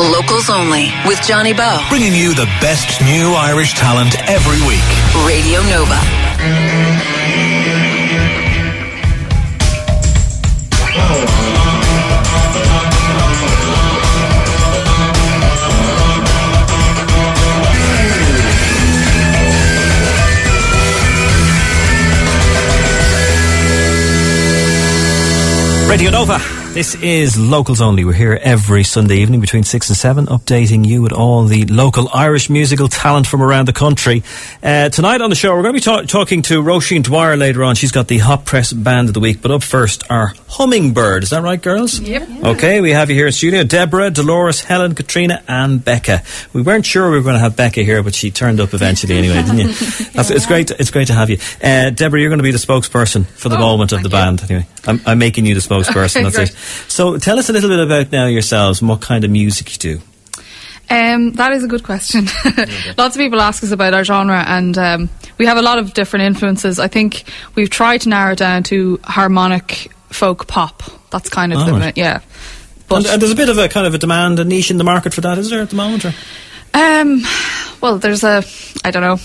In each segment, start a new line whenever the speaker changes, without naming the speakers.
Locals Only with Johnny Bowe.
Bringing you the best new Irish talent every week.
Radio Nova.
Radio Nova. This is Locals Only. We're here every Sunday evening between 6 and 7, updating you with all the local Irish musical talent from around the country. Uh, tonight on the show, we're going to be ta- talking to Roisin Dwyer later on. She's got the Hot Press Band of the Week. But up first, our Hvmmingbyrd. Is that right, girls?
Yep.
Okay, we have you here in studio. Deborah, Dolores, Helen, Catriona, and Becca. We weren't sure we were going to have Becca here, but she turned up eventually anyway, didn't you? That's, it's great. It's great to have you, uh, Deborah. You're going to be the spokesperson for the
Oh,
moment of the
thank
band. Anyway, I'm, I'm making you the spokesperson. That's it. So, tell us a little bit about now yourselves and what kind of music you do.
Um, that is a good question. Lots of people ask us about our genre, and um, we have a lot of different influences. I think we've tried to narrow it down to harmonic folk pop. That's kind of
Oh,
the
right.
yeah.
And, and there's a bit of a kind of a demand, a niche in the market for that, is there at the moment? Or?
um, well, there's a I don't know.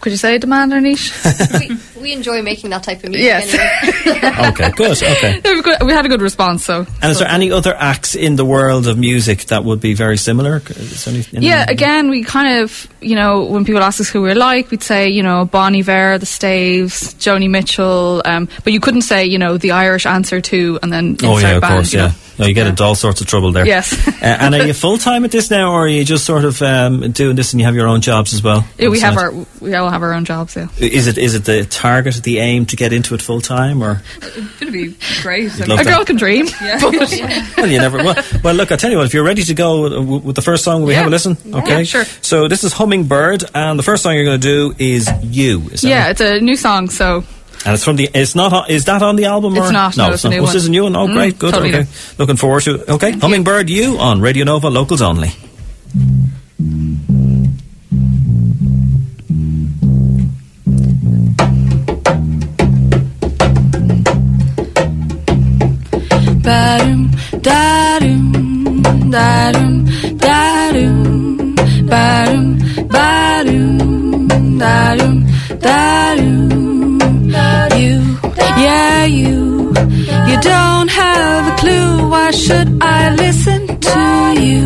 Could you say demand or niche?
we, we enjoy making that type of music.
Yes.
Anyway.
Okay, good. Okay.
We've got- we had a good response, so.
And is there any other acts in the world of music that would be very similar? Is there any, any-
Yeah, again, we kind of, you know, when people ask us who we're like, we'd say, you know, Bon Iver, the Staves, Joni Mitchell, um, but you couldn't say, you know, the Irish answer to, and then
Oh yeah, of
band,
course,
you
yeah.
know.
No, you get
Yeah.
into all sorts of trouble there.
Yes.
uh, and are you full time at this now, or are you just sort of um, doing this and you have your own jobs as well?
Yeah, we have our we all have our own jobs. Yeah,
Is it is it the target, the aim to get into it full time, or
it'd be great.
love
A
that.
girl can dream. but-
well, you never. Well, well, look, I tell you what. If you're ready to go with the first song, we
Yeah.
have a listen? Okay,
Yeah, sure.
So this is Hvmmingbyrd, and the first song you're going to do is "You." Is that
yeah,
right?
it's a new song, so
And it's from the. It's not. on- Is that on the album?
It's
or?
not, no, it's a new
Oh,
one.
this is a new one. Oh,
Mm,
great, good.
totally
okay,
new.
looking forward to it. Okay, Hvmmingbyrd, you on Radio Nova, locals only.
Ba-dum, da-dum, da-dum, da-dum, ba-dum, ba-dum, da-dum, da-dum. You, yeah, you, you don't have a clue. Why should I listen to you?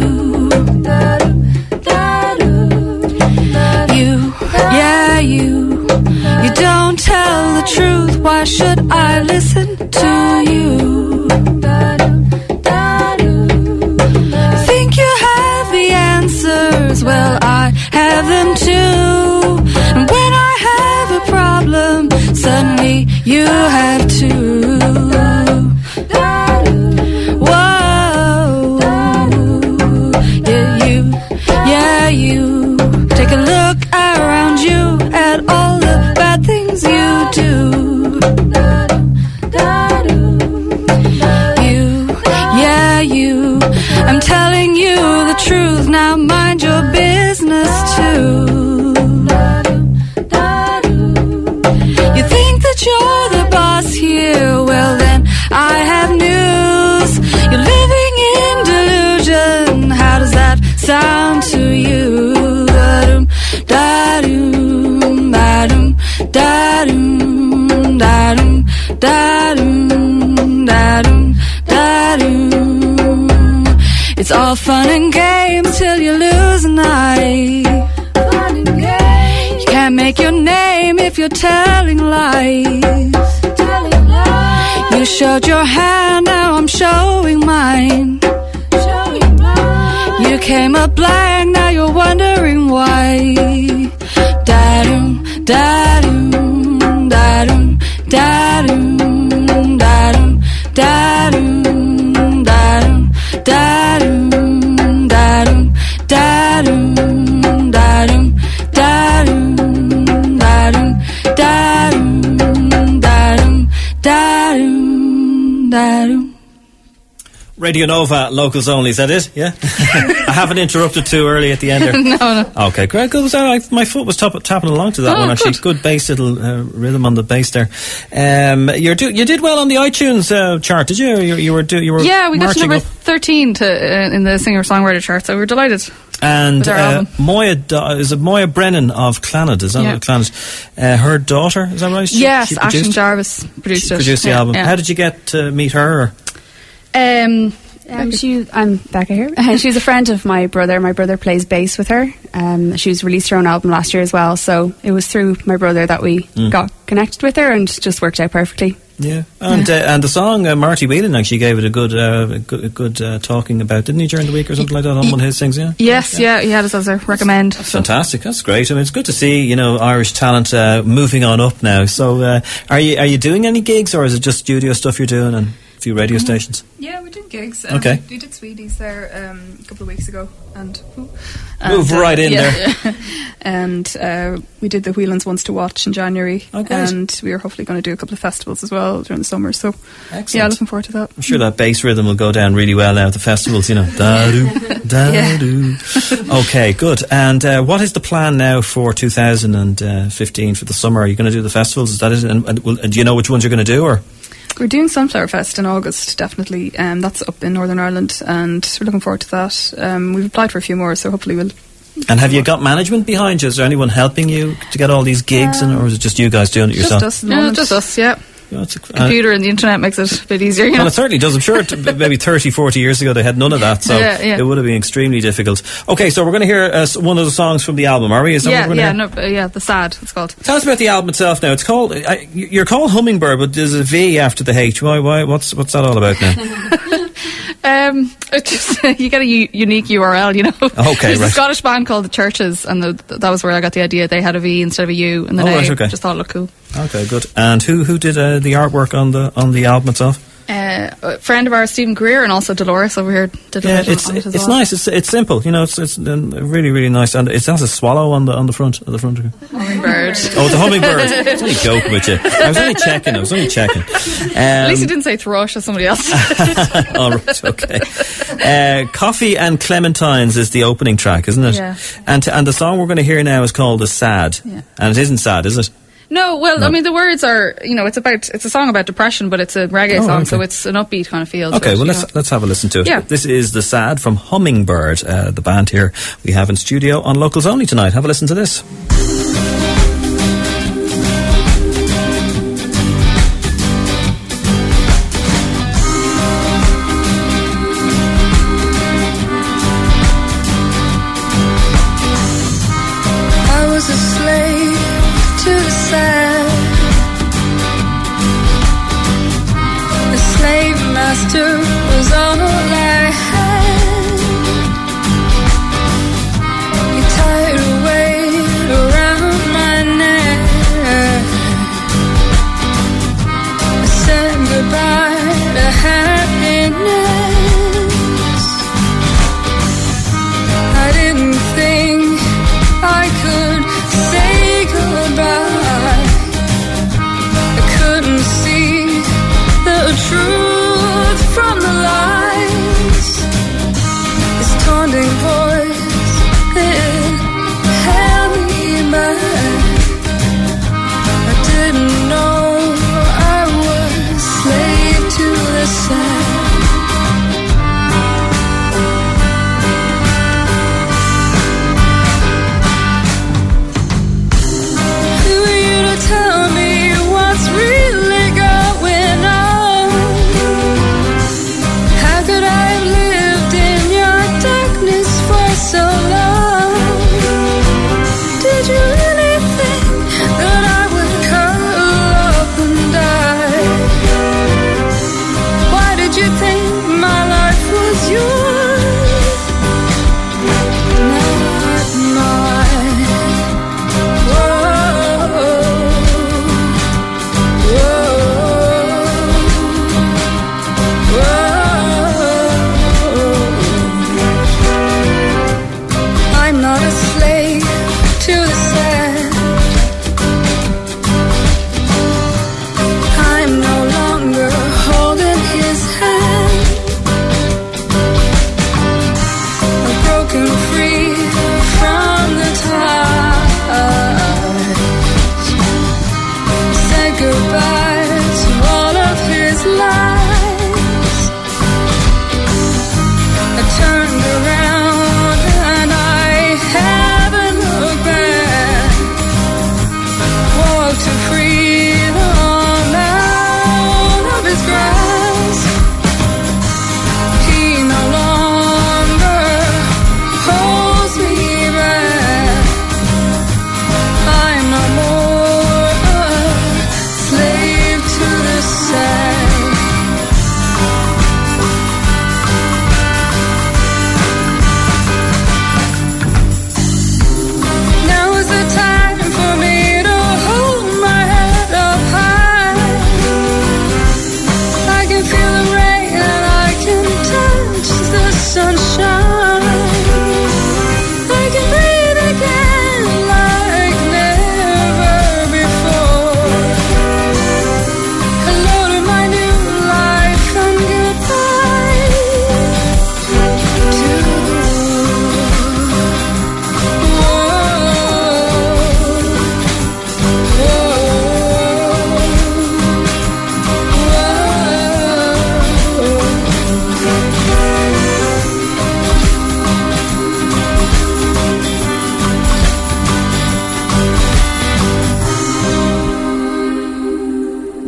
You, yeah, you, you don't tell the truth. Why should I listen to you? your name if you're telling lies. You showed your hand, now I'm showing mine. You came up blank, now you're wondering why. Da-dum, da-dum, da-dum, da-dum,
Radio Nova, locals only. Is that it? Yeah. I haven't interrupted too early at the end there.
no, no.
Okay, great. Good. Was that, I, my foot was top, tapping along to that
Oh,
one actually.
good.
Good bass little uh, rhythm on the bass there. Um, you're do, you did well on the iTunes uh, chart, did you? You, you were do, you were
Yeah, we got to number
up.
13 to, uh, in the singer songwriter chart, so we are delighted.
And uh. Moya Do- is it Moya Brennan of Clannad? Is that
Yeah.
Clannad? Uh, her daughter is that right? She-
yes,
she Aisling
Jarvis produced
she
it.
produced the
Yeah,
album.
yeah.
How did you get to meet her? Or?
Um,
Um, she, I'm Becca here. Uh, she's a friend of my brother. My brother plays bass with her. Um, she's released her own album last year as well. So it was through my brother that we
Mm.
got connected with her and just worked out perfectly.
Yeah, and uh, and the song uh, Marty Whelan actually gave it a good uh, a good, a good uh, talking about, didn't he during the week or something like that on one of his things? Yeah.
yes, yeah, he had us as a recommend. So.
Fantastic! That's great. I mean, it's good to see you know Irish talent uh, moving on up now. So, uh, are you are you doing any gigs or is it just studio stuff you're doing and a few radio stations?
Yeah, we did gigs. Um,
Okay.
We did Sweeney's there um, a couple of weeks ago, and
Move right in
yeah,
there.
yeah. and uh, we did the Whelan's Ones to Watch in January,
Oh,
and we are hopefully going to do a couple of festivals as well during the summer. So,
Excellent.
yeah, looking forward to that.
I'm sure that bass rhythm will go down really well now at the festivals, you know. Da do, da do. Okay, good. And uh, what is the plan now for 2015 for the summer? Are you going to do the festivals? Is that it? And, and, and do you know which ones you're going to do? Or
We're doing Sunflower Fest in August, definitely. Um, that's up in Northern Ireland, and we're looking forward to that. Um, we've applied for a few more, so hopefully we'll.
and have you got management behind you? Is there anyone helping you to get all these gigs, and, or is it just you guys doing it yourself?
Just us. at the
Yeah, just us, yeah.
Yeah, it's a- uh,
Computer and the internet makes it a bit easier, you know.
Well, it certainly does. I'm sure it, maybe 30, 40 years ago they had none of that, so
Yeah, yeah.
it would have been extremely difficult. Okay, so we're going to hear uh, one of the songs from the album, are we?
Yeah, yeah, no, uh, yeah, the sad it's called.
Tell us about the album itself now. It's called, uh, you're called Hvmmingbyrd, but there's a V after the H. Why, why, what's, what's that all about now?
Um, just you get a u- unique URL, you know.
Okay,
There's
right.
a Scottish band called the CHVRCHES, and the, that was where I got the idea. They had a V instead of a U in the
Oh,
name.
right, okay.
Just thought it looked cool.
okay, good. And who, who did uh, the artwork on the, on the album itself?
Uh, a friend of ours, Stephen Greer, and also Dolores over here did
Yeah, it's
it
it's
well.
nice. It's it's simple. You know, it's it's um, really really nice, and it has a swallow on the on the front on the front.
Hummingbird.
Oh, the hummingbird. I was only joking with you. I was only checking. I was only checking. Um,
At least he didn't say thrush as somebody else.
All right, okay. Uh, Coffee and Clementines is the opening track, isn't it?
Yeah.
And and the song we're going to hear now is called "The Sad,"
Yeah.
and it isn't sad, is it?
No, well,
No.
I mean, the words are, you know, it's about, it's a song about depression, but it's a reggae
Oh,
song,
okay.
so it's an upbeat kind of feel.
Okay,
it,
well let's
know.
let's have a listen to it.
Yeah.
This is "The Sad" from Hvmmingbyrd, uh, the band here we have in studio on Locals Only tonight. Have a listen to this.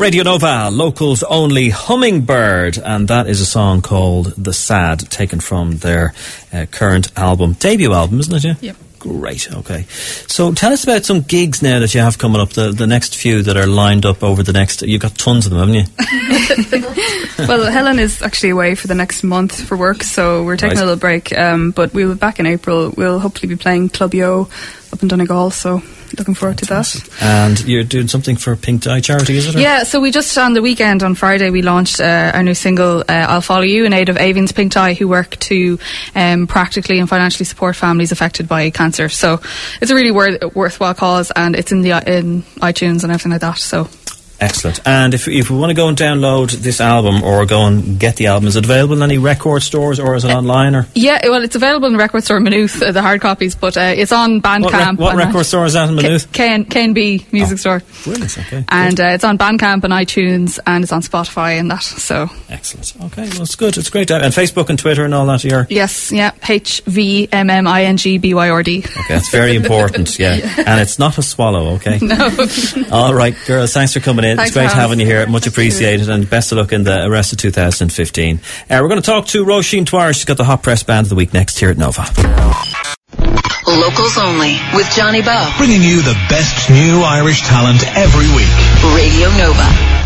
Radio Nova, locals only Hvmmingbyrd, and that is a song called The Sad, taken from their uh, current album, debut album, isn't it? Yeah.
Yep.
Great. Okay. So tell us about some gigs now that you have coming up. The the next few that are lined up over the next. You've got tons of them, haven't you?
well, Helen is actually away for the next month for work, so we're taking
Right.
a little break. Um, but we'll be back in April. We'll hopefully be playing Club Yo up in Donegal, so looking forward to that.
And you're doing something for Pink Tie charity, is it? or-
Yeah, so we just on the weekend on Friday we launched uh, our new single uh, "I'll Follow You" in aid of Aoibhinn's Pink Tie, who work to um, practically and financially support families affected by cancer. So it's a really wor- worthwhile cause, and it's in the in iTunes and everything like that. So
Excellent. And if if we want to go and download this album or go and get the album, is it available in any record stores or is it online or?
yeah, well, it's available in the record store Maynooth, uh, the hard copies, but uh, it's on Bandcamp.
What, rec- what
and that.
record store is that in Maynooth?
K- K&B Music
Oh.
Store.
Brilliant. Okay.
And uh, it's on Bandcamp and iTunes, and it's on Spotify and that. So
Excellent. Okay. Well, it's good. It's great. To have. And Facebook and Twitter and all that. You're
yes, yeah, H V M M I N G B Y R D.
okay. That's very important. Yeah. And it's not a swallow. Okay.
No.
All right, girls. Thanks for coming in.
Thanks
it's great
for having
having you here. Much appreciated, and best of luck in the rest of 2015. Uh, we're going to talk to Roisin Dwyer. She's got the Hot Press Band of the Week next here at Nova.
Locals only with Johnny Bowe.
Bringing you the best new Irish talent every week.
Radio Nova.